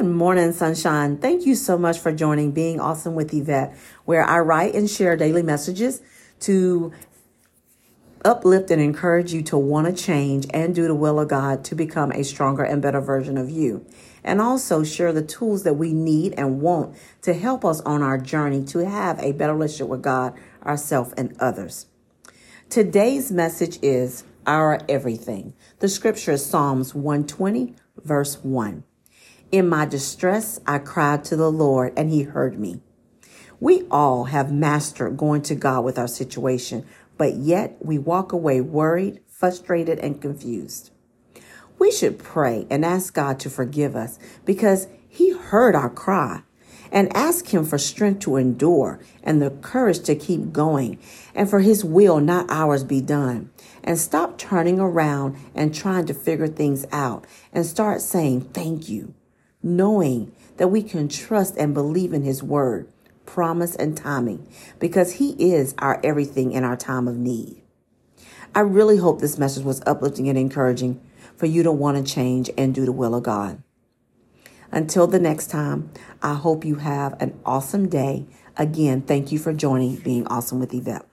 Good morning, sunshine. Thank you so much for joining Being Awesome with Yvette, where I write and share daily messages to uplift and encourage you to want to change and do the will of God to become a stronger and better version of you. And also share the tools that we need and want to help us on our journey to have a better relationship with God, ourselves, and others. Today's message is our everything. The scripture is Psalms 120, verse 1. In my distress, I cried to the Lord, and he heard me. We all have mastered going to God with our situation, but yet we walk away worried, frustrated, and confused. We should pray and ask God to forgive us because he heard our cry and ask him for strength to endure and the courage to keep going and for his will, not ours, be done. And stop turning around and trying to figure things out and start saying thank you, knowing that we can trust and believe in his word, promise, and timing because he is our everything in our time of need. I really hope this message was uplifting and encouraging for you to want to change and do the will of God. Until the next time, I hope you have an awesome day. Again, thank you for joining Being Awesome with Yvette.